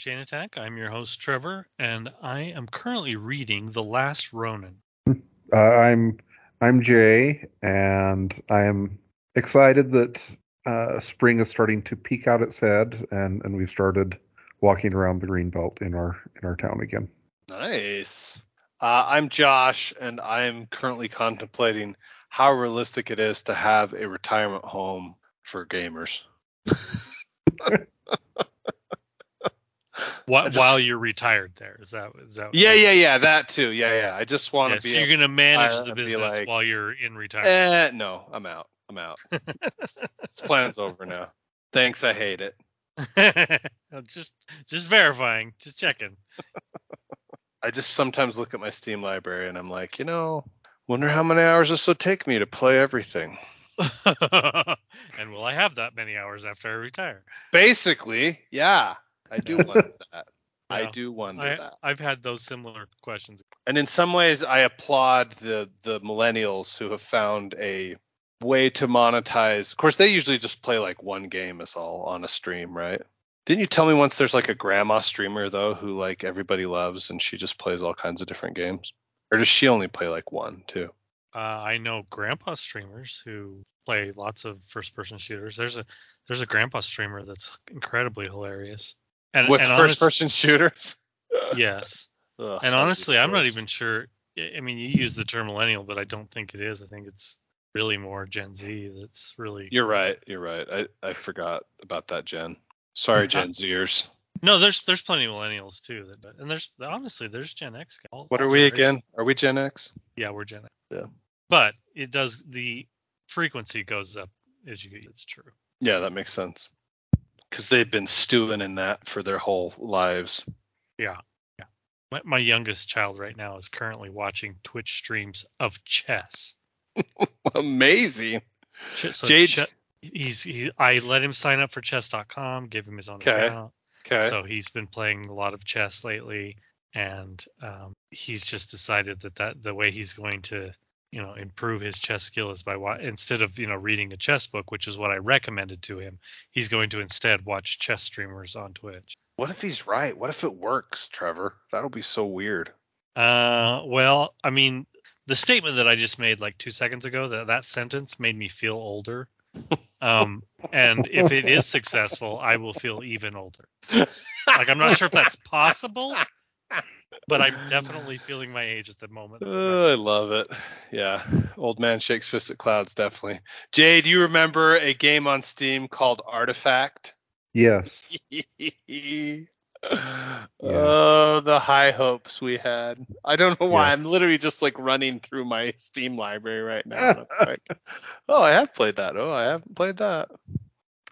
Chain Attack. I'm your host, Trevor, and I am currently reading The Last Ronin. Uh, I'm I'm Jay, and I am excited that uh, spring is starting to peek out its head, and and we've started walking around the green belt in our in our town again. Nice. Uh, I'm Josh, and I'm currently contemplating how realistic it is to have a retirement home for gamers. Wh- just- While you're retired, there is that is that? Yeah, yeah, yeah, that too. Yeah, yeah. I just want Yeah, to so be. you're gonna manage retire the business like, while you're in retirement. eh, no, I'm out. I'm out. this, this plan's over now. Thanks. I hate it. just just verifying, just checking. I just sometimes look at my Steam library and I'm like, you know, wonder how many hours this will take me to play everything. and will I have that many hours after I retire? Basically, yeah, I do wonder that. I do wonder I, that. I've had those similar questions. And in some ways, I applaud the the millennials who have found a way to monetize. Of course, they usually just play like one game is all on a stream, right? Didn't you tell me once there's like a grandma streamer though who like everybody loves and she just plays all kinds of different games? Or does she only play like one too? Uh, I know grandpa streamers who play lots of first-person shooters. There's a there's a grandpa streamer that's incredibly hilarious. And, With and first honest- person shooters? yes. Ugh, And that would be honestly, I'm not even sure. I I mean, you use the term millennial, but I don't think it is. I think it's really more Gen Z. That's really You're right. You're right. I, I forgot about that, Jen. Sorry, Gen Zers. no. There's there's plenty of millennials too. That, but and there's honestly there's Gen X. all- What all are we generations. again? Are we Gen X? Yeah, we're Gen X. Yeah. But it does the frequency goes up as you get. It's true. Yeah, that makes sense. Because they've been stewing in that for their whole lives. Yeah. Yeah. My, my youngest child right now is currently watching Twitch streams of chess. Amazing. Ch- so Jade- che- he's he, I let him sign up for chess.com, give him his own Okay. account. Okay. So he's been playing a lot of chess lately, and um, he's just decided that, that the way he's going to, you know, improve his chess skills by wa- instead of you know reading a chess book, which is what I recommended to him, he's going to instead watch chess streamers on Twitch. what if he's right? What if it works, Trevor? That'll be so weird. Uh, well, I mean, the statement that I just made like two seconds ago, that that sentence made me feel older. Um, and if it is successful, I will feel even older. Like I'm not sure if that's possible, but I'm definitely feeling my age at the moment. Oh, I love it. Yeah. Old man shakes fist at clouds, definitely. Jay, do you remember a game on Steam called Artifact? Yes. Oh, the high hopes we had. I don't know why. Yes. I'm literally just like running through my Steam library right now. like, oh, I have played that. Oh, I haven't played that.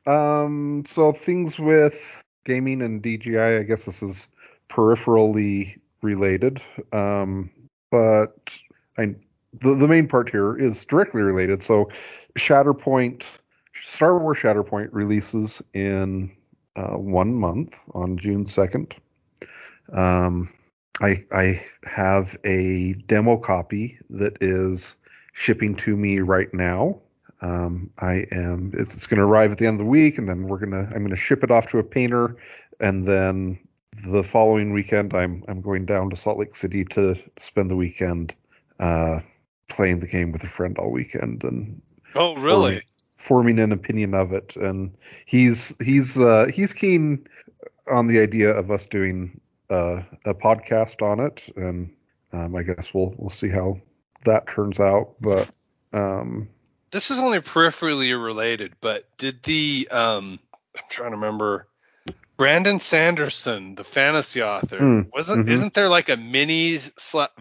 Um. So things with gaming and DGI. I guess this is peripherally related. Um. But I the the main part here is directly related. So Shatterpoint, Star Wars Shatterpoint releases in uh, one month on June second. Um. I I have a demo copy that is shipping to me right now. Um, I am. It's, it's going to arrive at the end of the week, and then we're gonna. I'm going to ship it off to a painter, and then the following weekend, I'm I'm going down to Salt Lake City to spend the weekend uh, playing the game with a friend all weekend and Oh, really? forming an opinion of it. And he's he's uh, he's keen on the idea of us doing uh, a podcast on it, and um, I guess we'll we'll see how that turns out. But um, This is only peripherally related, but did the um I'm trying to remember Brandon Sanderson, the fantasy author, Mm, wasn't mhm. isn't there like a mini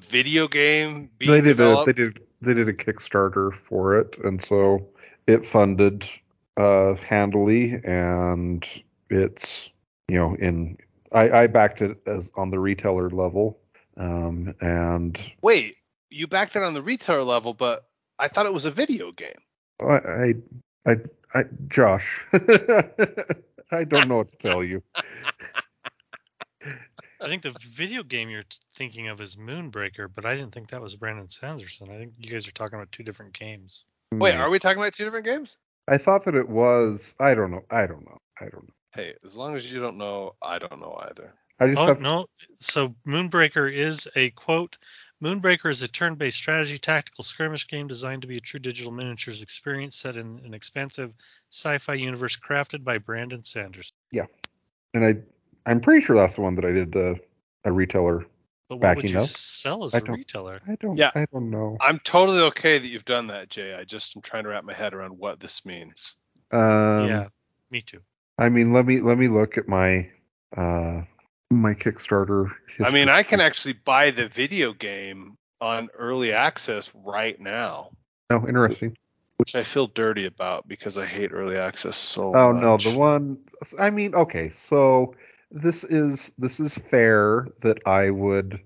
video game being they did a, they did they did a Kickstarter for it, and so it funded uh, handily, and it's you know in I, I backed it as on the retailer level, um, and Wait, you backed it on the retailer level, but I thought it was a video game. I I I, I Josh, I don't know what to tell you. I think the video game you're thinking of is Moonbreaker, but I didn't think that was Brandon Sanderson. I think you guys are talking about two different games. Wait, hmm. are we talking about two different games? I thought that it was. I don't know. I don't know. I don't know. Hey, as long as you don't know, I don't know either. I just Oh have. no! So Moonbreaker is a quote. Moonbreaker is a turn-based strategy tactical skirmish game designed to be a true digital miniatures experience set in an expansive sci-fi universe crafted by Brandon Sanderson. Yeah. And I I'm pretty sure that's the one that I did uh, a retailer. But what Backing would you up? sell as I a don't- retailer? I don't. Yeah. I don't know. I'm totally okay that you've done that, Jay. I just am trying to wrap my head around what this means. Um, yeah, me too. I mean, let me let me look at my uh my Kickstarter. I mean. I can actually buy the video game on early access right now, Oh, interesting. which I feel dirty about because I hate early access so Oh much. no, the one. I mean, okay, so this is this is fair that I would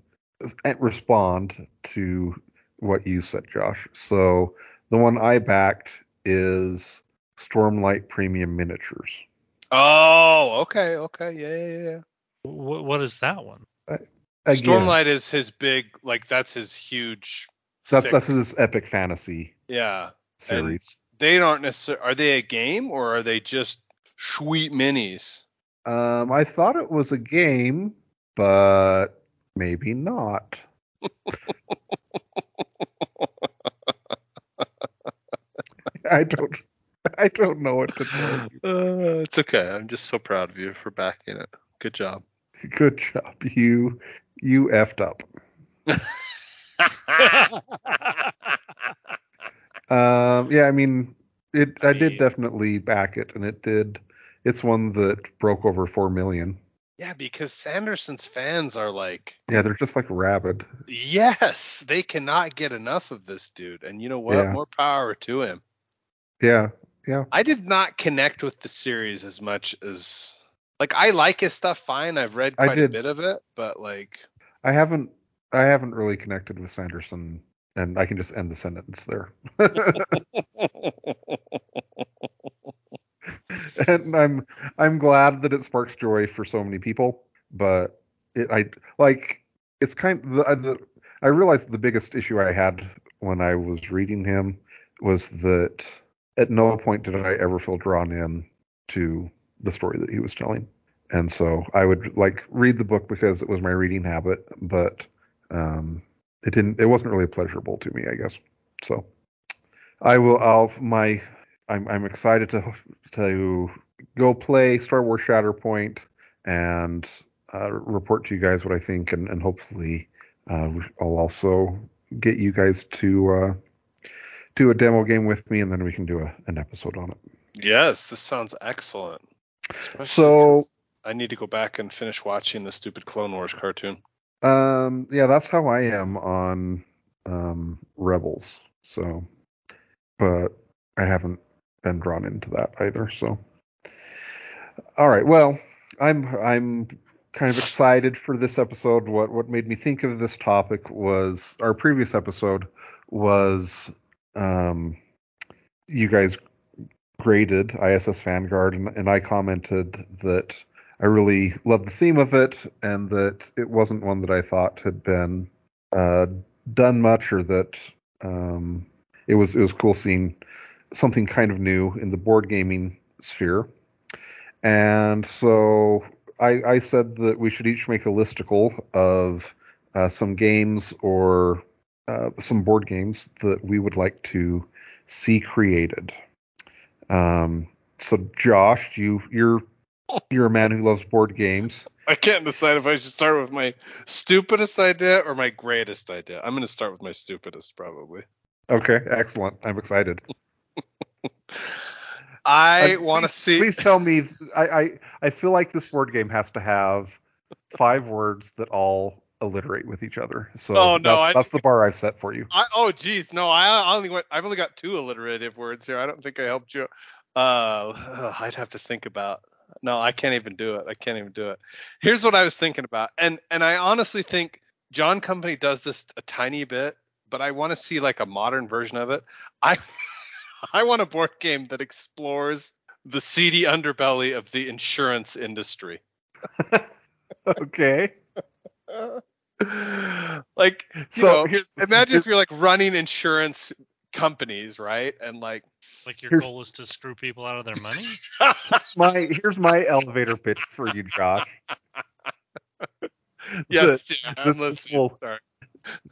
respond to what you said, Josh. So the one I backed is Stormlight Premium Miniatures. Oh, okay, okay, yeah, yeah, yeah. What, what is that one? Again, Stormlight is his big, like that's his huge. That's thick- that's his epic fantasy yeah. series. They aren't necessarily. Are they a game or are they just sweet minis? Um, I thought it was a game, but maybe not. I don't. I don't know what to tell you. Uh, it's okay. I'm just so proud of you for backing it. Good job. Good job, you. You effed up. Um, yeah, I mean, it. I I, did mean- definitely back it, and it did. It's one that broke over four million. yeah, because Sanderson's fans are like, Yeah, they're just like rabid. yes, they cannot get enough of this dude. And you know what? Yeah. More power to him. Yeah, yeah. I did not connect with the series as much as like I like his stuff fine. I've read quite a bit of it, but like I haven't. I haven't really connected with Sanderson, and I can just end the sentence there. and I'm I'm glad that it sparks joy for so many people, but it I like it's kind the, the I realized the biggest issue I had when I was reading him was that at no point did I ever feel drawn in to the story that he was telling. And so I would like read the book because it was my reading habit, but um it didn't it wasn't really pleasurable to me, I guess. So I will I'll my I'm I'm excited to to go play Star Wars Shatterpoint and uh, report to you guys what I think, and, and hopefully uh, I'll also get you guys to uh, do a demo game with me, and then we can do a, an episode on it. yes, this sounds excellent. Especially So- I need to go back and finish watching the stupid Clone Wars cartoon. Um, yeah, that's how I am on um, Rebels. So, but I haven't been drawn into that either. So, all right. Well, I'm I'm kind of excited for this episode. What what made me think of this topic was our previous episode was um, you guys graded ISS Vanguard, and, and I commented that I really loved the theme of it, and that it wasn't one that I thought had been uh, done much, or that um, it was it was cool seeing something kind of new in the board gaming sphere. And so I, I said that we should each make a listicle of uh, some games or uh, some board games that we would like to see created. Um, so Josh, you you're You're a man who loves board games. I can't decide if I should start with my stupidest idea or my greatest idea. I'm going to start with my stupidest, probably. Okay, excellent. I'm excited. I Uh, want to see. Please tell me. I, I I feel like this board game has to have five words that all alliterate with each other. So Oh, no, that's, I- that's the bar I've set for you. I, oh, geez, no, I, I only went. I've only got two alliterative words here. I don't think I helped you. Uh, I'd have to think about. No, I can't even do it. I can't even do it. Here's what I was thinking about, and and I honestly think John Company does this a tiny bit, but I want to see like a modern version of it. I I want a board game that explores the seedy underbelly of the insurance industry. Okay. like So know, here's- imagine if you're like running insurance companies, right? And like Like your goal is to screw people out of their money. My here's my elevator pitch for you, Josh. yes, The- yeah, this is listening. full- Sorry.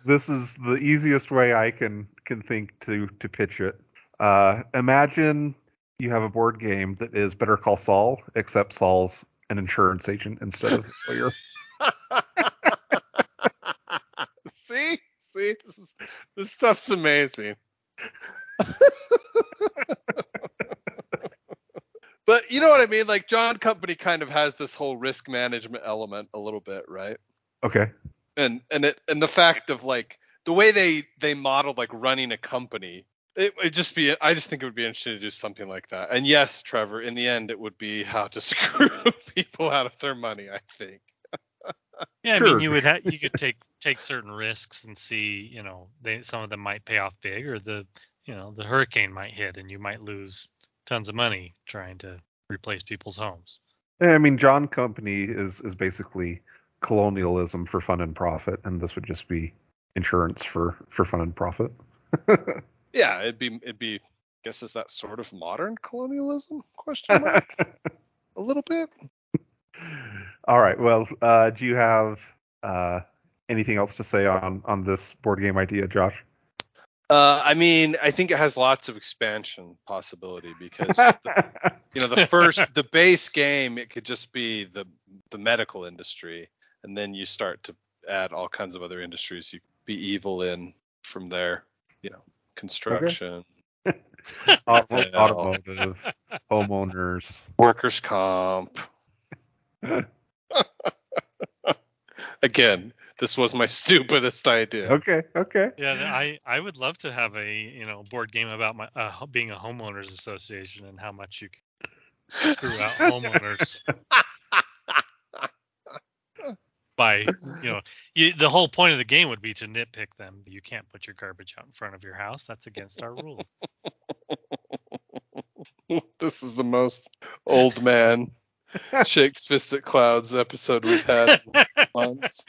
this is the easiest way I can can think to to pitch it. Uh, imagine you have a board game that is Better Call Saul, except Saul's an insurance agent instead of a lawyer. see, see, this, is, this stuff's amazing. but you know what I mean? Like John Company kind of has this whole risk management element a little bit, right? Okay. and and it and the fact of like the way they they modeled like running a company it would just be i just think it would be interesting to do something like that and yes trevor in the end it would be how to screw people out of their money i think Yeah, I Sure. mean, you would ha- you could take take certain risks and see, you know, they some of them might pay off big, or the you know the hurricane might hit and you might lose tons of money trying to replace people's homes. Yeah, I mean, John Company is is basically colonialism for fun and profit, and this would just be insurance for for fun and profit. yeah it'd be it'd be I guess is that sort of modern colonialism question mark a little bit All right. Well, uh, do you have uh, anything else to say on on this board game idea, Josh? uh i mean i think it has lots of expansion possibility because the, you know the first the base game it could just be the the medical industry and then you start to add all kinds of other industries. You be evil in from there you know construction. Auto- automotive, homeowners. workers comp. Again this was my stupidest idea Okay. Okay. Yeah, I I would love to have a you know board game about my uh, being a homeowners association and how much you can screw out homeowners by you know you, the whole point of the game would be to nitpick them. You can't put your garbage out in front of your house. That's against our rules. this is the most old man shakes fist at clouds episode we've had in months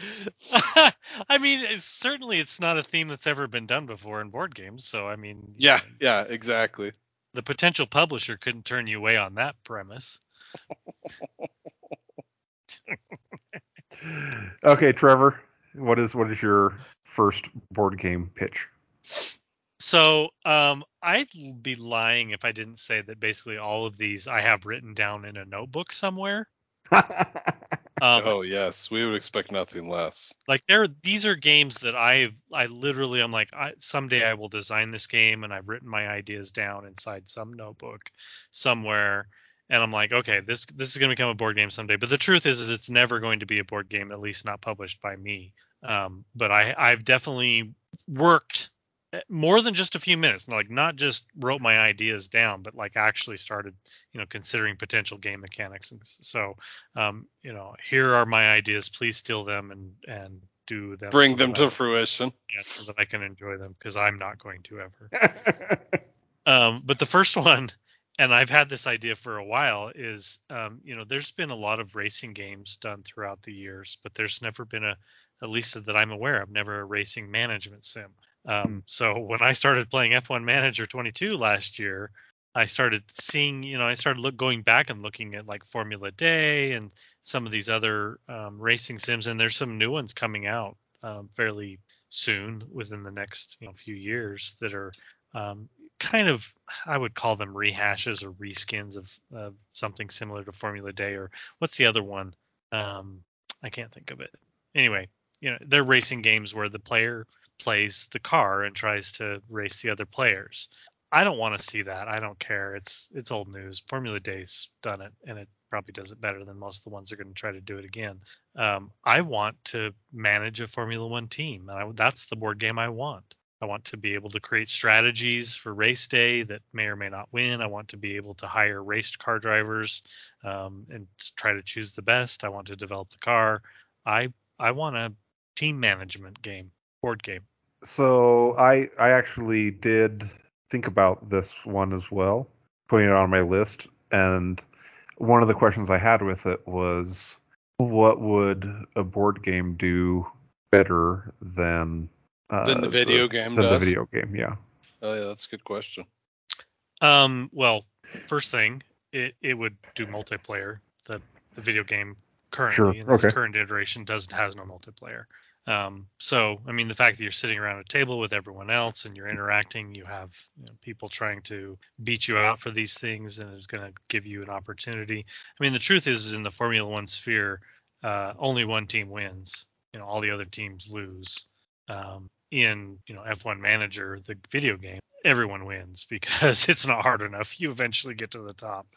I mean, it's, certainly it's not a theme that's ever been done before in board games. So I mean, yeah know, yeah exactly the potential publisher couldn't turn you away on that premise. Okay, Trevor. What is what is your first board game pitch? So um, I'd be lying if I didn't say that basically all of these I have written down in a notebook somewhere. Um, oh yes we would expect nothing less. like there these are games that i i literally i'm like I, someday i will design this game and i've written my ideas down inside some notebook somewhere. And i'm like okay this this is going to become a board game someday. But the truth is is it's never going to be a board game at least not published by me. Um, but i i've definitely worked more than just a few minutes like not just wrote my ideas down but like actually started you know considering potential game mechanics and so um, you know here are my ideas please steal them and and do them bring so them to I, fruition yeah, so that I can enjoy them because I'm not going to ever. Um, but the first one, and I've had this idea for a while, is um, you know there's been a lot of racing games done throughout the years, but there's never been a, at least that I'm aware of, never a racing management sim. Um, Hmm. So when I started playing F1 Manager 22 last year, I started seeing, you know, I started look, going back and looking at like Formula D and some of these other um, racing sims, and there's some new ones coming out um, fairly soon within the next you know, few years that are um, kind of I would call them rehashes or reskins of, of something similar to Formula D or what's the other one? Um, I can't think of it. Anyway, you know, they're racing games where the player plays the car and tries to race the other players. I don't want to see that. I don't care. It's it's old news. Formula D's done it, and it probably does it better than most of the ones that are going to try to do it again. Um, I want to manage a Formula One team, and I, that's the board game I want. I want to be able to create strategies for race day that may or may not win. I want to be able to hire raced car drivers um, and try to choose the best. I want to develop the car. I I want a team management game, board game. So I I actually did think about this one as well, putting it on my list, and one of the questions I had with it was, what would a board game do better than uh, Than the video game than does? the video game? Yeah. Oh yeah, that's a good question. Um, well, first thing, it, it would do multiplayer. The the video game currently Sure, in its okay. current iteration doesn't has no multiplayer. Um, so I mean the fact that you're sitting around a table with everyone else and you're interacting, you have you know, people trying to beat you out for these things, and it's going to give you an opportunity. I mean the truth is, is in the Formula One sphere, uh, only one team wins. You know all the other teams lose. Um, in you know F1 Manager, the video game, everyone wins because it's not hard enough. You eventually get to the top.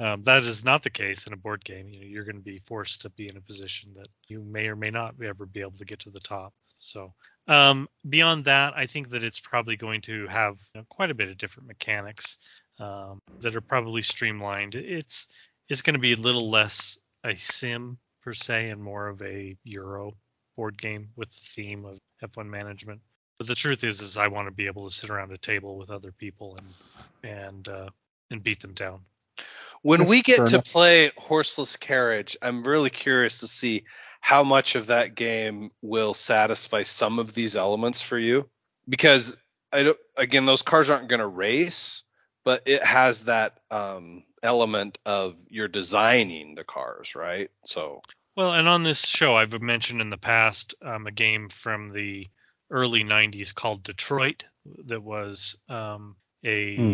Um, that is not the case in a board game. You know, you're going to be forced to be in a position that you may or may not ever be able to get to the top. So um, beyond that, I think that it's probably going to have you know, quite a bit of different mechanics um, that are probably streamlined. It's it's going to be a little less a sim per se and more of a Euro board game with the theme of F1 management. But the truth is, is I want to be able to sit around a table with other people and and uh, and beat them down. When we get fair to enough. play Horseless Carriage, I'm really curious to see how much of that game will satisfy some of these elements for you. Because I don't, again, those cars aren't going to race, but it has that um, element of you're designing the cars, right? So Well, and on this show, I've mentioned in the past um, a game from the early '90s called Detroit that was um, a, Hmm.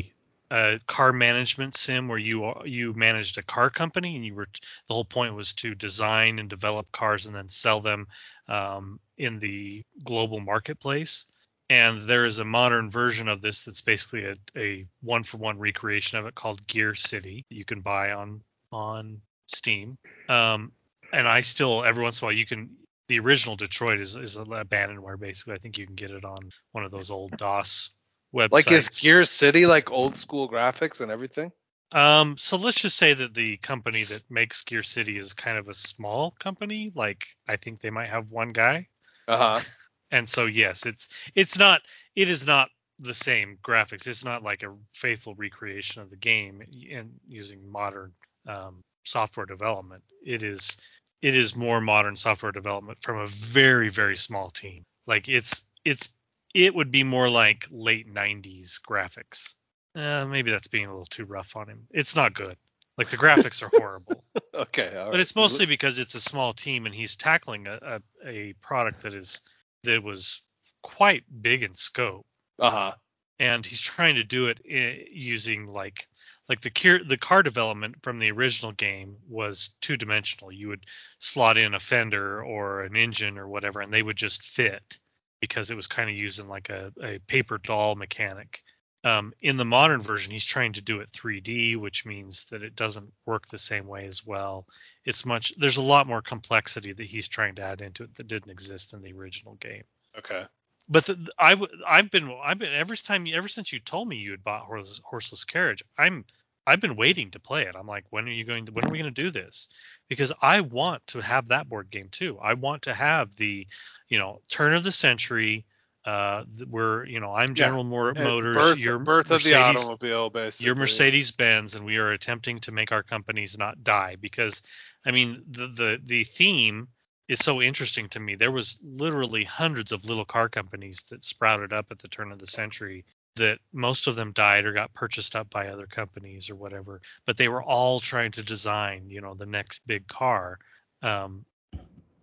A car management sim where you you managed a car company and you were the whole point was to design and develop cars and then sell them um, in the global marketplace. And there is a modern version of this that's basically a, a one for one recreation of it called Gear City that you can buy on on Steam. Um, and I still every once in a while you can the original Detroit is is abandonware basically. I think you can get it on one of those old DOS websites. like is Gear City like old school graphics and everything? Um, so let's just say that the company that makes Gear City is kind of a small company. Like I think they might have one guy. Uh huh. And so yes, it's it's not it is not the same graphics. It's not like a faithful recreation of the game in using modern um, software development. It is it is more modern software development from a very very small team. Like it's it's it would be more like late 90s graphics. Uh, maybe that's being a little too rough on him. It's not good. Like the graphics are horrible Okay. all but it's mostly because it's a small team and he's tackling a, a, a product that is that was quite big in scope Uh huh. and he's trying to do it i- using like like the car, the car development from the original game was two dimensional you would slot in a fender or an engine or whatever and they would just fit because it was kind of using like a, a paper doll mechanic. Um, in the modern version he's trying to do it 3d which means that it doesn't work the same way as well. It's much there's a lot more complexity that he's trying to add into it that didn't exist in the original game. Okay. but the, I I've been I've been every time ever since you told me you had bought horseless, horseless carriage I'm I've been waiting to play it. I'm like when are you going to when are we going to do this? Because I want to have that board game too. I want to have the you know turn of the century uh where you know I'm General Mor- Motors birth, you're birth of the Mercedes- automobile, basically. you're Mercedes Benz, and we are attempting to make our companies not die because, I mean, the the the theme is so interesting to me. There was literally hundreds of little car companies that sprouted up at the turn of the century. That most of them died or got purchased up by other companies or whatever, but they were all trying to design, you know, the next big car. Um,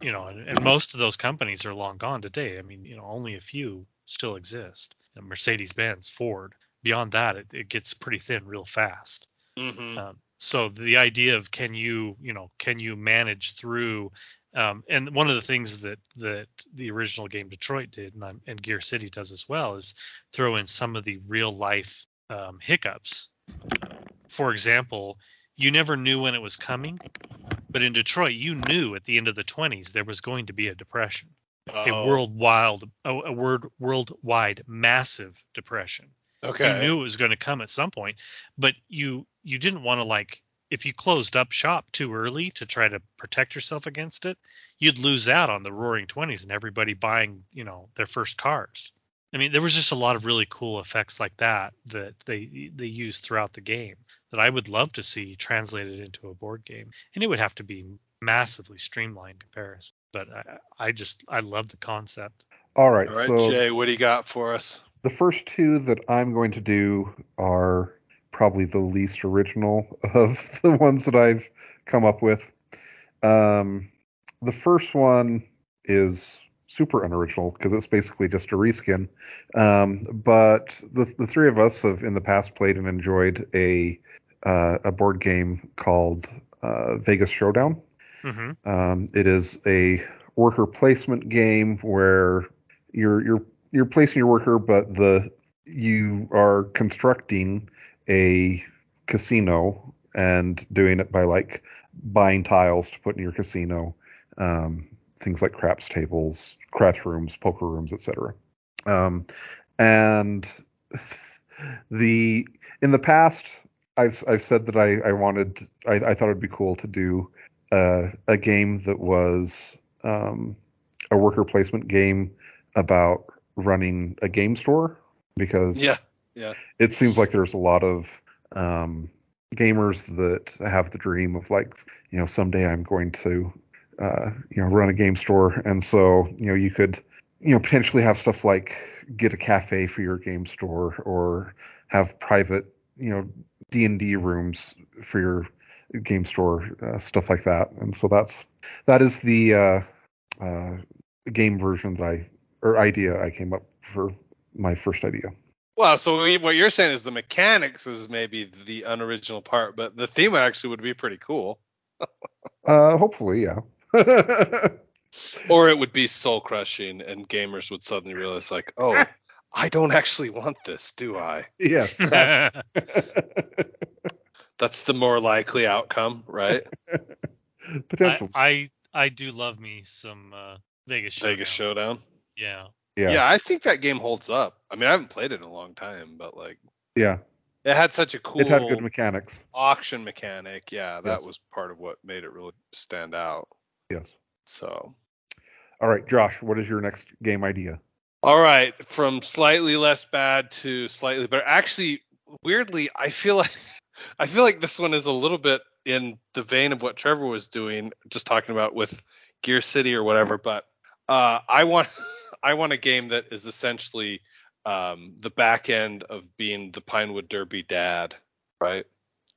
you know, and, and most of those companies are long gone today. I mean, you know, only a few still exist. Mercedes Benz, Ford, beyond that, it, it gets pretty thin real fast. Mm-hmm. Um, so the idea of can you, you know, can you manage through? Um, and one of the things that that the original game Detroit did, and, I'm, and Gear City does as well, is throw in some of the real life um, hiccups. For example, you never knew when it was coming, but in Detroit, you knew at the end of the 20s there was going to be a depression, a Oh, worldwide, a, a word worldwide massive depression Okay. you knew it was going to come at some point but you you didn't want to like if you closed up shop too early to try to protect yourself against it you'd lose out on the roaring 20s and everybody buying you know their first cars i mean there was just a lot of really cool effects like that that they they used throughout the game that i would love to see translated into a board game and it would have to be massively streamlined comparison but i i just i love the concept All right, All right, so Jay, what do you got for us? The first two that I'm going to do are probably the least original of the ones that I've come up with. Um, the first one is super unoriginal because it's basically just a reskin. Um, but the the three of us have in the past played and enjoyed a uh, a board game called uh, Vegas Showdown. hmm Um, it is a worker placement game where you're you're you're placing your worker, but the you are constructing a casino and doing it by like buying tiles to put in your casino, um, things like craps tables, craps rooms, poker rooms, etc. Um, and the in the past, I've I've said that I I wanted I, I thought it'd be cool to do uh, a game that was um, a worker placement game about running a game store because Yeah. yeah, it seems like there's a lot of um, gamers that have the dream of like you know someday I'm going to uh, you know run a game store and so you know you could you know potentially have stuff like get a cafe for your game store or have private you know D&D rooms for your game store uh, stuff like that and so that's that is the uh, uh, game version that I or idea I came up for my first idea. Well, so what you're saying is the mechanics is maybe the unoriginal part, but the theme actually would be pretty cool. Uh, hopefully, yeah. Or it would be soul crushing, and gamers would suddenly realize, like, oh, I don't actually want this, do I? yes. That's the more likely outcome, right? I, Potential. I I do love me some uh, Vegas Showdown. Vegas Showdown. Yeah. yeah. Yeah. I think that game holds up. I mean, I haven't played it in a long time, but like, Yeah. it had such a cool It had good mechanics. auction mechanic. Yeah, that Yes. was part of what made it really stand out. Yes. So, All right, Josh, what is your next game idea? all right, from slightly less bad to slightly better. Actually, weirdly, I feel like I feel like this one is a little bit in the vein of what Trevor was doing, just talking about with Gear City or whatever. But uh, I want I want a game that is essentially um, the back end of being the Pinewood Derby dad, right?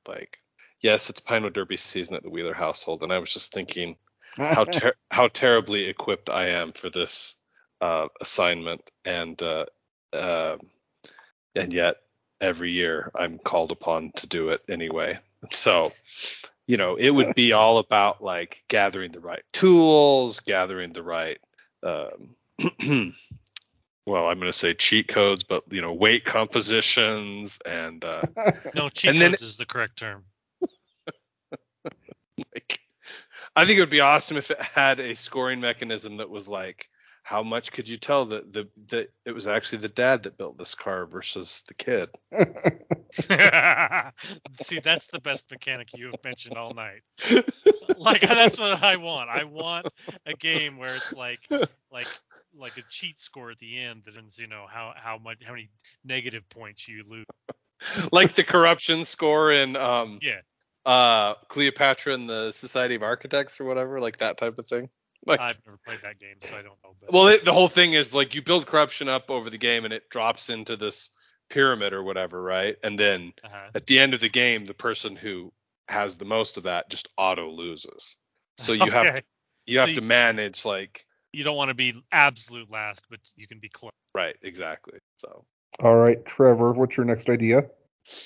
Like, yes, it's Pinewood Derby season at the Wheeler household, and I was just thinking how ter- how terribly equipped I am for this uh, assignment, and uh, uh, and yet every year I'm called upon to do it anyway. So, you know, it would be all about like gathering the right tools, gathering the right, um, well, I'm going to say cheat codes, but you know, weight compositions and uh, No, cheat And then- codes is the correct term. like I think it would be awesome if it had a scoring mechanism that was like how much could you tell that the that it was actually the dad that built this car versus the kid. See, that's the best mechanic you have mentioned all night. Like that's what I want. I want a game where it's like like like a cheat score at the end that ends, you know, how how much how many negative points you lose. like the corruption score in um Yeah. uh Cleopatra and the Society of Architects or whatever, like that type of thing. Like I've never played that game, so I don't know. But well, it, the whole thing is like you build corruption up over the game and it drops into this pyramid or whatever, right? And then uh-huh. at the end of the game, the person who has the most of that just auto loses. So you have to, you have So to manage like you don't want to be absolute last, but you can be close. right, exactly. So All right, Trevor, what's your next idea?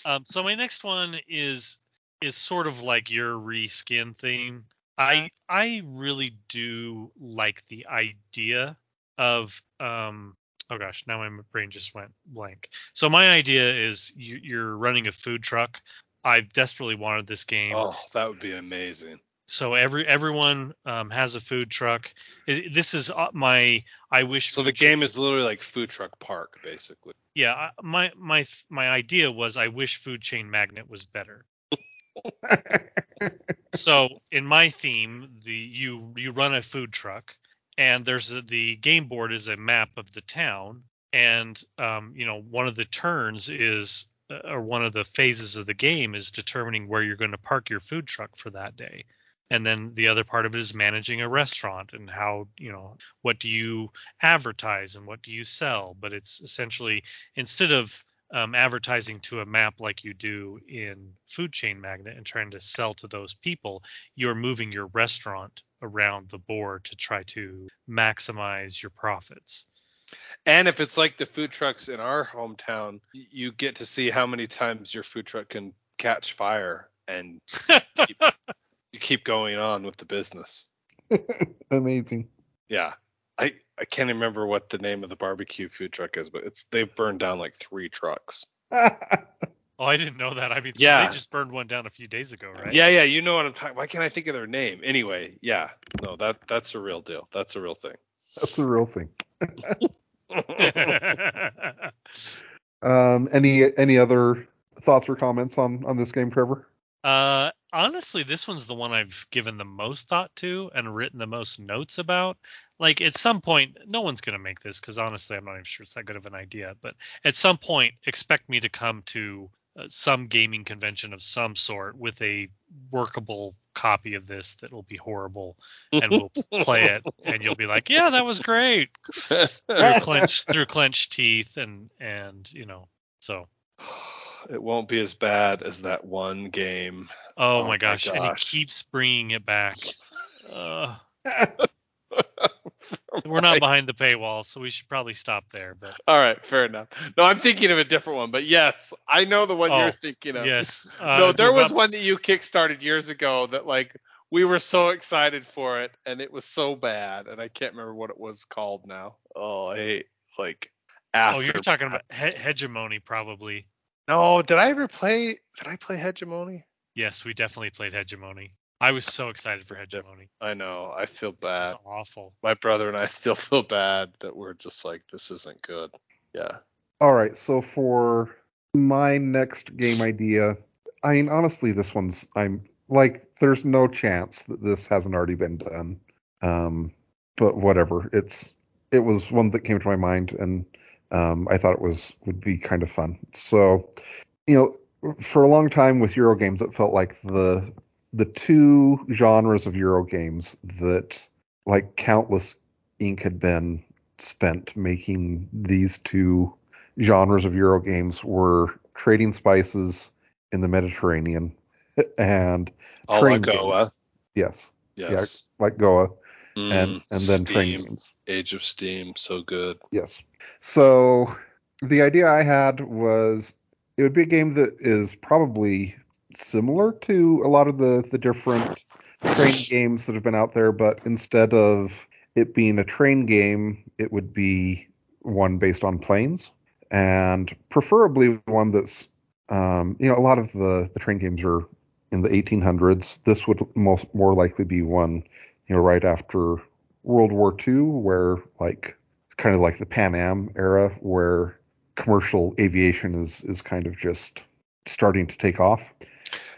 Um, so my next one is is sort of like your reskin theme. I I really do like the idea of um oh gosh now my brain just went blank. So my idea is you, you're running a food truck. I've desperately wanted this game. Oh, that would be amazing. So every everyone um, has a food truck. This is uh, my I wish. So the truck- game is literally like food truck park, basically. Yeah, my my my idea was I wish Food Chain Magnate was better. so in my theme, the you you run a food truck, and there's a, the game board is a map of the town, and um, you know one of the turns is uh, or one of the phases of the game is determining where you're going to park your food truck for that day. And then the other part of it is managing a restaurant and how, you know, what do you advertise and what do you sell? But it's essentially instead of um, advertising to a map like you do in Food Chain Magnate and trying to sell to those people, you're moving your restaurant around the board to try to maximize your profits. And if it's like the food trucks in our hometown, you get to see how many times your food truck can catch fire and keep, you keep going on with the business. Amazing. Yeah. I, I can't remember what the name of the barbecue food truck is, but it's they've burned down like three trucks. Oh, I didn't know that. I mean, Yeah. they just burned one down a few days ago, right? Yeah, yeah, you know what I'm talking. Why can't I think of their name? Anyway, yeah, no, that that's a real deal. That's a real thing. That's a real thing. Um, any any other thoughts or comments on on this game, Trevor? Uh, honestly, this one's the one I've given the most thought to and written the most notes about. Like at some point, no one's gonna make this because honestly, I'm not even sure it's that good of an idea. But at some point, expect me to come to uh, some gaming convention of some sort with a workable copy of this that will be horrible, and we'll play it, and you'll be like, "Yeah, that was great," through clenched through clenched teeth, and and you know, so. it won't be as bad as that one game. Oh, Oh my my gosh. And he keeps bringing it back. Uh, we're not behind the paywall, so we should probably stop there. But All right, fair enough. No, I'm thinking of a different one, but yes, I know the one Oh, you're thinking of. yes, uh, no, there was up- one that you kickstarted years ago that like we were so excited for it, and it was so bad, and I can't remember what it was called now. Oh, I hate like Oh, you're talking about he- hegemony, probably. No, did I ever play? Did I play Hegemony? Yes, we definitely played hegemony. I was so excited for hegemony. I know. I feel bad. was awful. My brother and I still feel bad that we're just like this isn't good. Yeah. All right, so for my next game idea, I mean honestly, this one's I'm like there's no chance that this hasn't already been done. Um, but whatever, it's it was one that came to my mind, and um, I thought it was would be kind of fun. So, you know, for a long time with Euro games, it felt like the the two genres of Euro games that like countless ink had been spent making these two genres of Euro games were trading spices in the Mediterranean and train Goa. games. Yes, Yes. like Goa Mm, and and then train Steam. games. Age of Steam, so good. Yes. So the idea I had was it would be a game that is probably similar to a lot of the the different train games that have been out there, but instead of it being a train game, it would be one based on planes, and preferably one that's um, you know a lot of the the train games are in the 1800s. This would most more likely be one you know right after World War II, where like it's kind of like the Pan Am era, where commercial aviation is is kind of just starting to take off.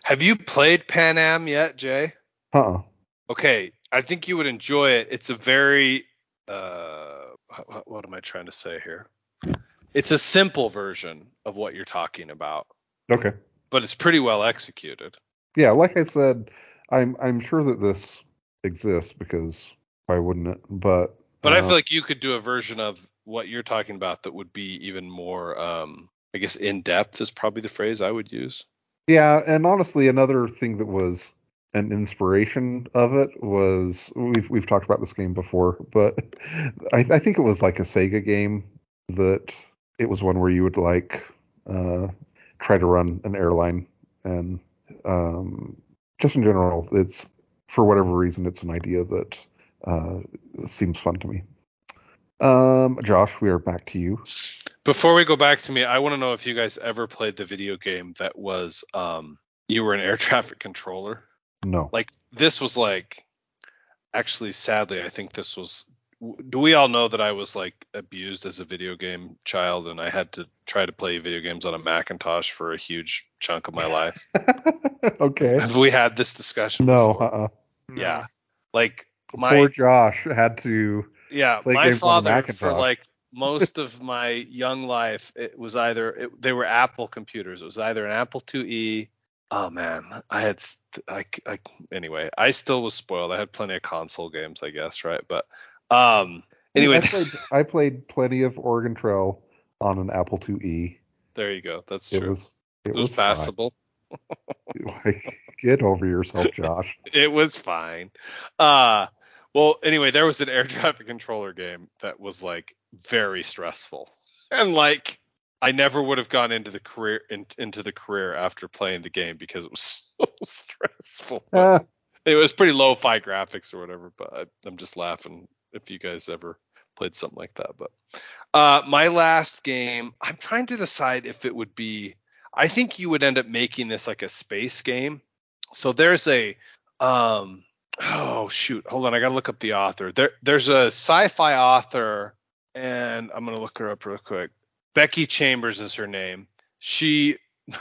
Have you played Pan Am yet, Jay? Uh-uh. Okay, I think you would enjoy it. It's a very uh what, what am I trying to say here? It's a simple version of what you're talking about, Okay. but it's pretty well executed. Yeah, like I said, I'm I'm sure that this exists because why wouldn't it? But But I uh, feel like you could do a version of what you're talking about that would be even more um I guess in depth is probably the phrase I would use. Yeah, and honestly, another thing that was an inspiration of it was we've we've talked about this game before, but I, I think it was like a Sega game that it was one where you would like uh, try to run an airline and um, just in general, it's for whatever reason, it's an idea that uh, seems fun to me. Um, Josh, we are back to you. Before we go back to me, I want to know if you guys ever played the video game that was um, you were an air traffic controller. No. Like this was like actually sadly I think this was do we all know that I was like abused as a video game child and I had to try to play video games on a Macintosh for a huge chunk of my life? okay. Have we had this discussion? No. Uh-uh. No. Yeah. Like my Poor Josh had to. yeah, play my games on a father for like most of my young life, it was either it, they were Apple computers. It was either an Apple IIe. Oh man, I had st- I, c- I- anyway. I still was spoiled. I had plenty of console games, I guess, right? But um, anyway, I played, I played plenty of Oregon Trail on an Apple IIe. there you go. That's It true. was. It, it was, was fine. passable. Like, get over yourself, Josh. it was fine. Uh well, anyway, there was an air traffic controller game that was like very stressful. And like I never would have gone into the career in, into the career after playing the game because it was so stressful. Ah, It was pretty low-fi graphics or whatever, but I, I'm just laughing if you guys ever played something like that. But uh, my last game, I'm trying to decide if it would be. I think you would end up making this like a space game. So there's a um oh shoot, hold on, I gotta look up the author. There there's a sci-fi author, and I'm gonna look her up real quick. Becky Chambers is her name. She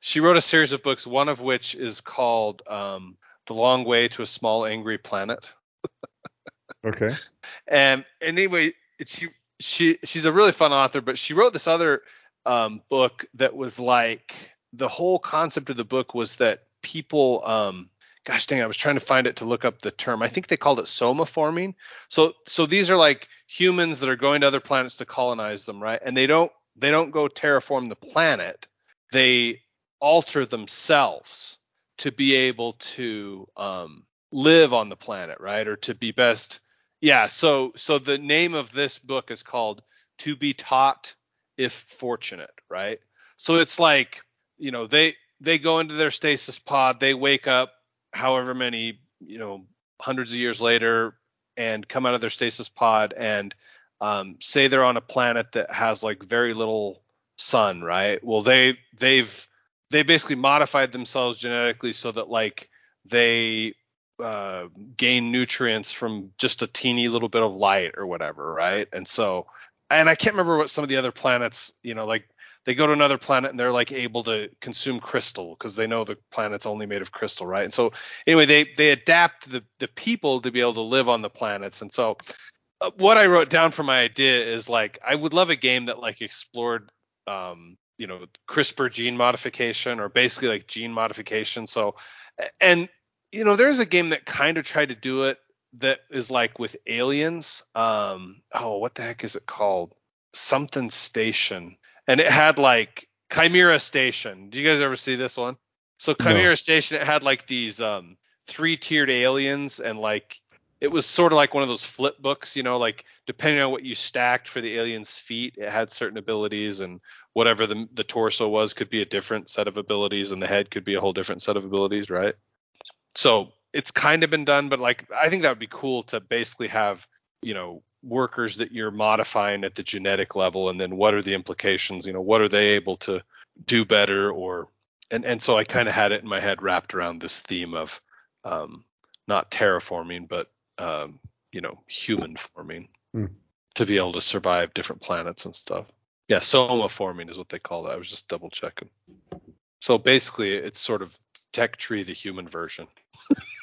she wrote a series of books, one of which is called um, The Long Way to a Small Angry Planet. okay. And anyway, she she she's a really fun author, but she wrote this other um, book that was like the whole concept of the book was that people um gosh dang I was trying to find it to look up the term. I think they called it soma forming. So so these are like humans that are going to other planets to colonize them, right? And they don't they don't go terraform the planet. They alter themselves to be able to um, live on the planet, right? Or to be best yeah, so so the name of this book is called To Be Taught If Fortunate, right? So it's like, you know, they they go into their stasis pod, they wake up however many, you know, hundreds of years later and come out of their stasis pod and um, say they're on a planet that has like very little sun, right? Well, they they've they basically modified themselves genetically so that like they uh, gain nutrients from just a teeny little bit of light or whatever, right? And so, and I can't remember what some of the other planets, you know, like they go to another planet and they're like able to consume crystal because they know the planet's only made of crystal, right? And so, anyway, they they adapt the the people to be able to live on the planets. And so, uh, what I wrote down for my idea is like I would love a game that like explored, um, you know, CRISPR gene modification or basically like gene modification. So, and you know, there's a game that kind of tried to do it that is like with aliens. Um, oh, what the heck is it called? Something Station, and it had like Chimera Station. Do you guys ever see this one? So Chimera Station, it had like these um, three-tiered aliens, and like it was sort of like one of those flip books, you know, like depending on what you stacked for the alien's feet, it had certain abilities, and whatever the the torso was could be a different set of abilities, and the head could be a whole different set of abilities, right? so it's kind of been done but like i think that would be cool to basically have you know workers that you're modifying at the genetic level and then what are the implications? You know what are they able to do better or and and so i kind of had it in my head wrapped around this theme of um not terraforming but um you know human forming Hmm. to be able to survive different planets and stuff. Yeah soma forming is what they call it i was just double checking. So basically it's sort of tech tree the human version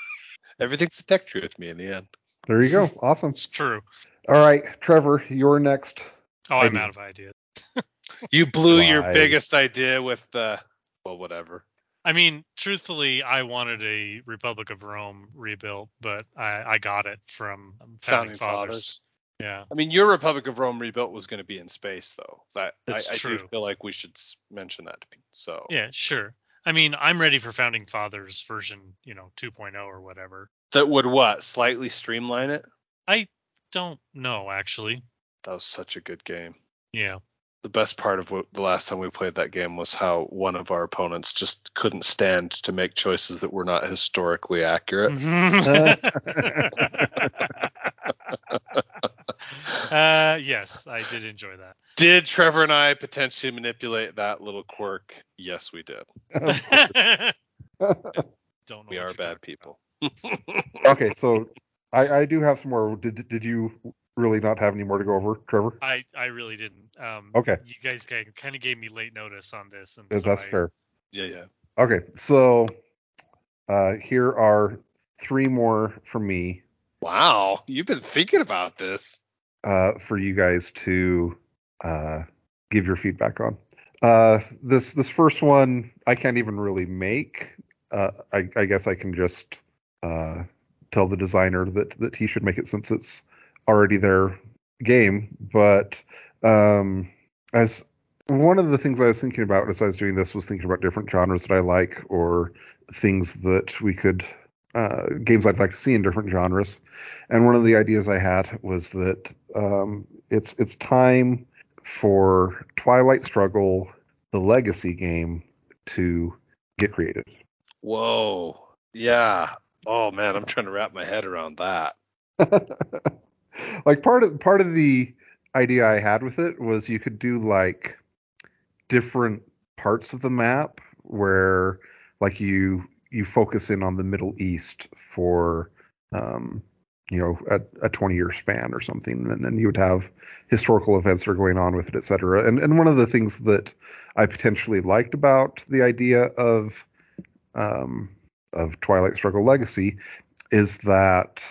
Everything's a tech tree with me in the end. There you go. Awesome. It's true. All right, Trevor, you're next. Oh, I'm Idea. out of ideas. You blew your biggest idea with the well, whatever. I mean, truthfully, I wanted a Republic of Rome rebuilt, but I, I got it from Founding Founding, Fathers. Fathers. Yeah. I mean, your Republic of Rome rebuilt was going to be in space, though. That I, That's I do true. feel like we should mention that. to people. So Yeah, sure. I mean, I'm ready for Founding Fathers version, you know, 2.0 or whatever. that would what slightly streamline it. I don't know actually. That was such a good game. Yeah. the best part of what, the last time we played that game was how one of our opponents just couldn't stand to make choices that were not historically accurate. Mm-hmm. uh, yes, I did enjoy that. Did Trevor and I potentially manipulate that little quirk? Yes, we did. Don't know We are bad people. okay, so I, I do have some more. Did did you really not have any more to go over, Trevor? I I really didn't. Um, Okay. You guys kind of gave me late notice on this, and Yeah, so That's I- fair. Yeah, yeah. Okay, so uh, here are three more from me Wow, you've been thinking about this. Uh, for you guys to uh, give your feedback on. Uh, this this first one I can't even really make. Uh, I, I guess I can just uh, tell the designer that that he should make it since it's already their game. But um, as one of the things I was thinking about as I was doing this was thinking about different genres that I like or things that we could uh, games I'd like to see in different genres. And one of the ideas I had was that um, it's it's time for Twilight Struggle, the Legacy game, to get created. Whoa. Yeah. Oh man, I'm trying to wrap my head around that. like part of part of the idea I had with it was you could do like different parts of the map where like you you focus in on the Middle East for um you know a, a 20 year span or something and then you would have historical events that are going on with it etc and and one of the things that I potentially liked about the idea of um of Twilight Struggle Legacy is that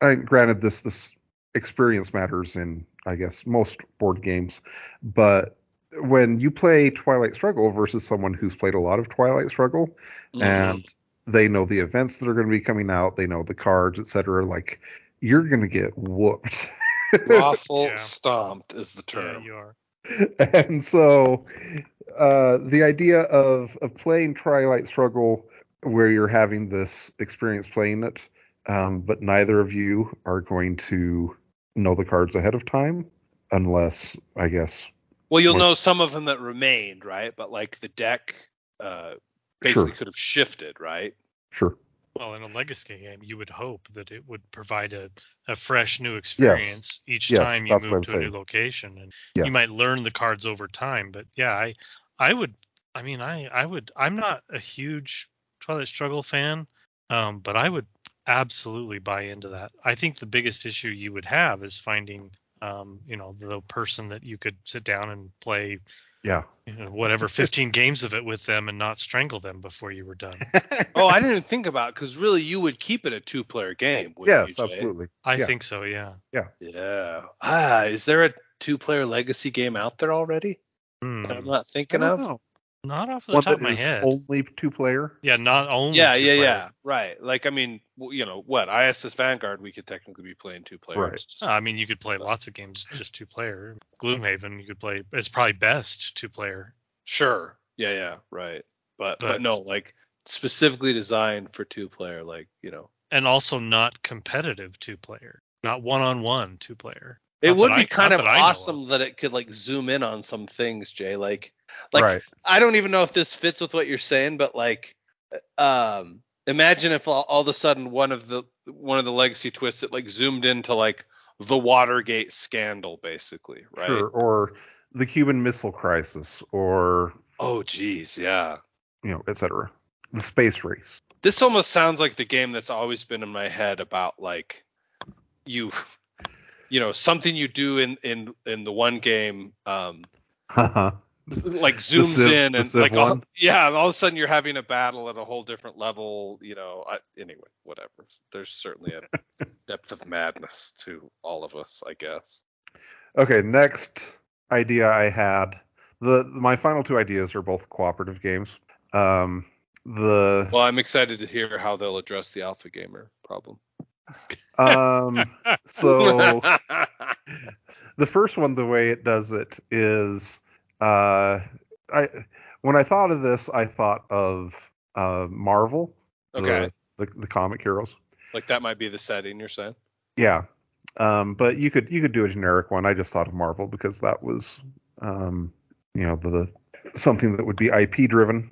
I, granted this this experience matters in I guess most board games, but when you play Twilight Struggle versus someone who's played a lot of Twilight Struggle Mm-hmm. and they know the events that are going to be coming out, they know the cards, etc. Like you're going to get whooped. Raffle Yeah. stomped is the Yeah, term. you are. and so uh, the idea of of playing Twilight Struggle where you're having this experience playing it, um, but neither of you are going to know the cards ahead of time, unless I guess Well, you'll What- know some of them that remained, right? But like the deck uh basically Sure. could have shifted, right? sure. Well, in a legacy game, you would hope that it would provide a, a fresh new experience each Yes, time you move I'm to a new location, and Yes. you might learn the cards over time. But yeah, I I would. I mean, I I would. I'm not a huge Twilight Struggle fan, um, but I would absolutely buy into that. I think the biggest issue you would have is finding, um, you know, the person that you could sit down and play, Yeah. you know, whatever 15 games of it with them and not strangle them before you were done. Oh, I didn't think about because really you would keep it a two player game. wouldn't yes, you, absolutely. I Yeah. think so. Yeah. Yeah. Yeah. Ah, is there a two player legacy game out there already that I'm not I thinking don't of? know. Not off the One top of my is head. only two player. Yeah, not only. Yeah, two yeah, player. yeah. Right. Like I mean, you know, what ISS Vanguard we could technically be playing two players. Right. Uh, I mean, you could play lots of games just two player. Gloomhaven, you could play. It's probably best two player. Sure. Yeah, yeah. Right. But, but But- no, like specifically designed for two player, like you know. and also not competitive two player, not one on one two player. It would be I- kind of that I of. awesome that it could like zoom in on some things, Jay. Like, like right. I don't even know if this fits with what you're saying, but like, um, imagine if all, all of a sudden one of the one of the legacy twists it like zoomed into like the Watergate scandal, basically, right? Sure. Or the Cuban Missile Crisis, or Oh, geez, yeah. you know, etc. The space race. This almost sounds like the game that's always been in my head about like you, you know, something you do in in in the one game, um, like zooms Civ- in and like all, yeah, all of a sudden you're having a battle at a whole different level. You know, I, anyway, whatever. There's certainly a depth of madness to all of us, I guess. Okay, next idea I had. The my final two ideas are both cooperative games. Um, the Well, I'm excited to hear how they'll address the alpha gamer problem. Um, so the first one, the way it does it is, uh, I when I thought of this, I thought of uh, Marvel, okay, the, the the comic heroes. like that might be the setting you're saying. Yeah, um, but you could you could do a generic one. I just thought of Marvel because that was um, you know, the something that would be IP driven.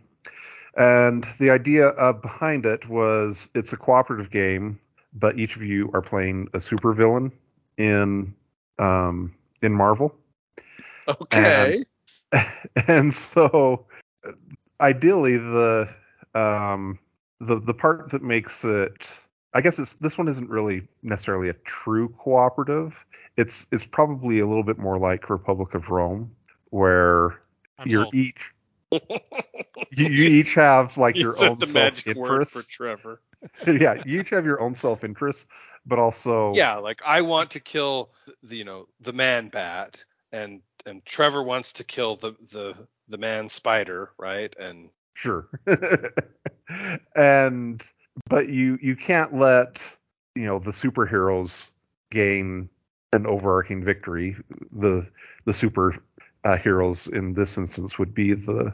And the idea uh, behind it was it's a cooperative game, but each of you are playing a supervillain in um, in Marvel. Okay. and so ideally the um the the part that makes it I guess it's this one isn't really necessarily a true cooperative. It's it's probably a little bit more like Republic of Rome, where I'm you're sold. each you, you each have like your own the self magic word for. Trevor. yeah, you each have your own self interest, but also Yeah, like I want to kill the you know the man bat, and and Trevor wants to kill the the the man spider, right? And Sure. and but you you can't let you know the superheroes gain an overarching victory. The the super uh, heroes in this instance would be the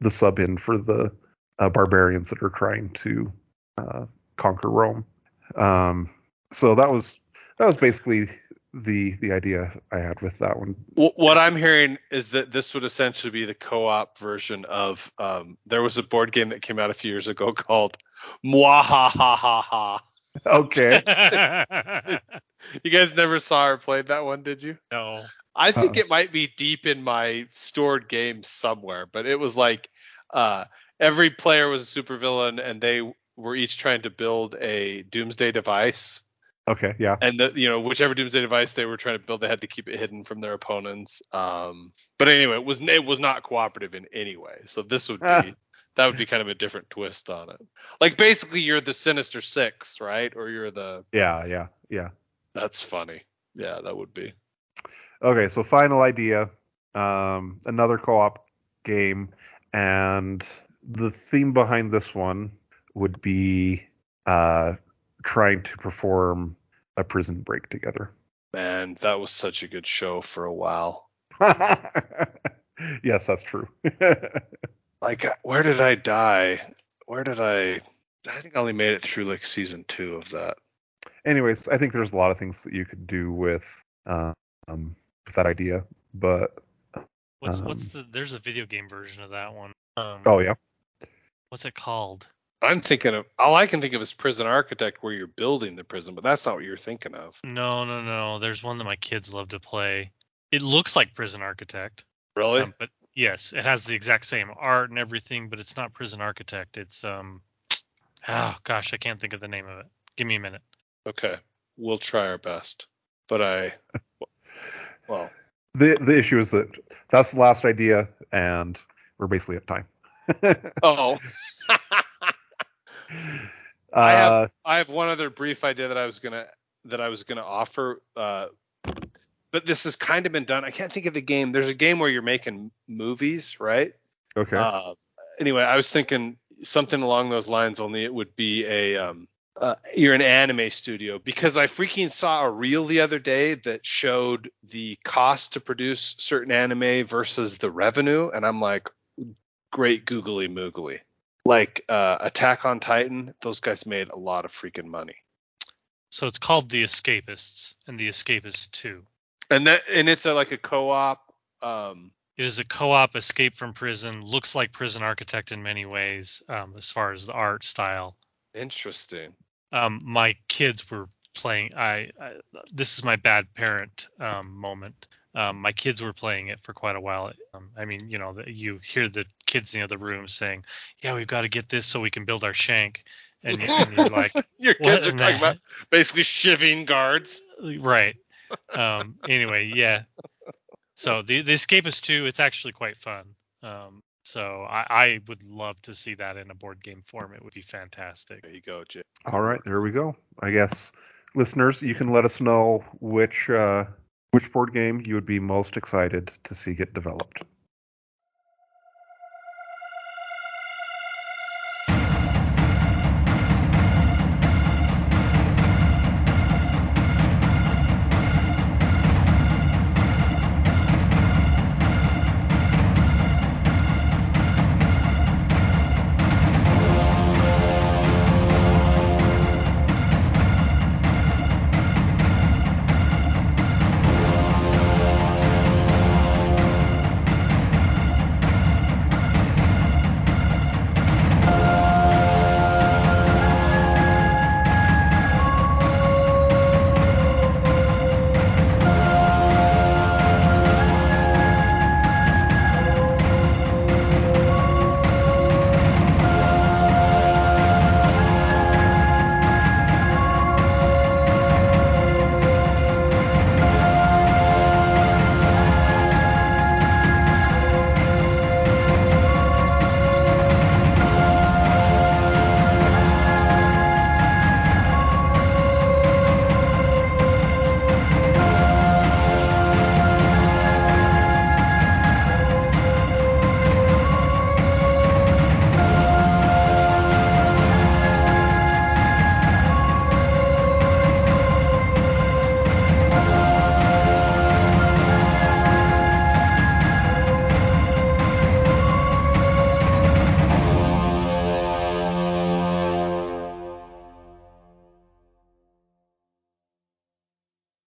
the sub in for the uh, barbarians that are trying to uh, conquer Rome. Um, so that was that was basically the the idea I had with that one. What I'm hearing is that this would essentially be the co-op version of um, there was a board game that came out a few years ago called Mwahahaha. Okay. You guys never saw or played that one, did you? no. I think it might be deep in my stored games somewhere, but it was like uh, every player was a supervillain and they were each trying to build a doomsday device Okay. Yeah. and the, you know whichever doomsday device they were trying to build they had to keep it hidden from their opponents um but anyway it was it was not cooperative in any way so this would Ah. be that would be kind of a different twist on it like basically you're the sinister six right or you're the Yeah. Yeah. Yeah. that's funny yeah that would be Okay, so final idea, um, another co-op game, and the theme behind this one would be uh, trying to perform a prison break together. man that was such a good show for a while yes, that's true. like uh, where did i die where did i i think i only made it through like season two of that Anyways, I think there's a lot of things that you could do with um, with that idea, but What's what's Um, the? There's a video game version of that one. Um, oh yeah, What's it called? i'm thinking of all i can think of is prison architect where you're building the prison but that's not what you're thinking of No, no, no. There's one that my kids love to play. It looks like Prison Architect, really um, but yes, it has the exact same art and everything, but it's not Prison Architect. It's um, oh gosh, I can't think of the name of it. Give me a minute. Okay, we'll try our best. But I, well, the the issue is that that's the last idea, and we're basically at time. oh, uh, I have I have one other brief idea that I was gonna that I was gonna offer. Uh, but this has kind of been done. I can't think of the game. There's a game where you're making movies, right? okay. Uh, anyway, I was thinking something along those lines. Only it would be a um, uh, you're an anime studio because I freaking saw a reel the other day that showed the cost to produce certain anime versus the revenue, and I'm like, great googly moogly. Like uh, Attack on Titan, those guys made a lot of freaking money, So it's called The Escapists and The Escapists 2. and that and it's a, like a co-op. Um, It is a co-op escape from prison. Looks like Prison Architect in many ways, um, as far as the art style. interesting. Um, my kids were playing. I, I this is my bad parent um, moment. Um, my kids were playing it for quite a while. Um, I mean, you know, the, you hear the kids in the other room saying, "Yeah, we've got to get this so we can build our shank," and, you- and you're like, Your "What kids are talking about basically shivving guards. right um anyway yeah so the the escapist 2 it's actually quite fun um so I, I would love to see that in a board game form it would be fantastic There you go, Jim. All right, there we go. I guess listeners, you can let us know which uh, which board game you would be most excited to see get developed.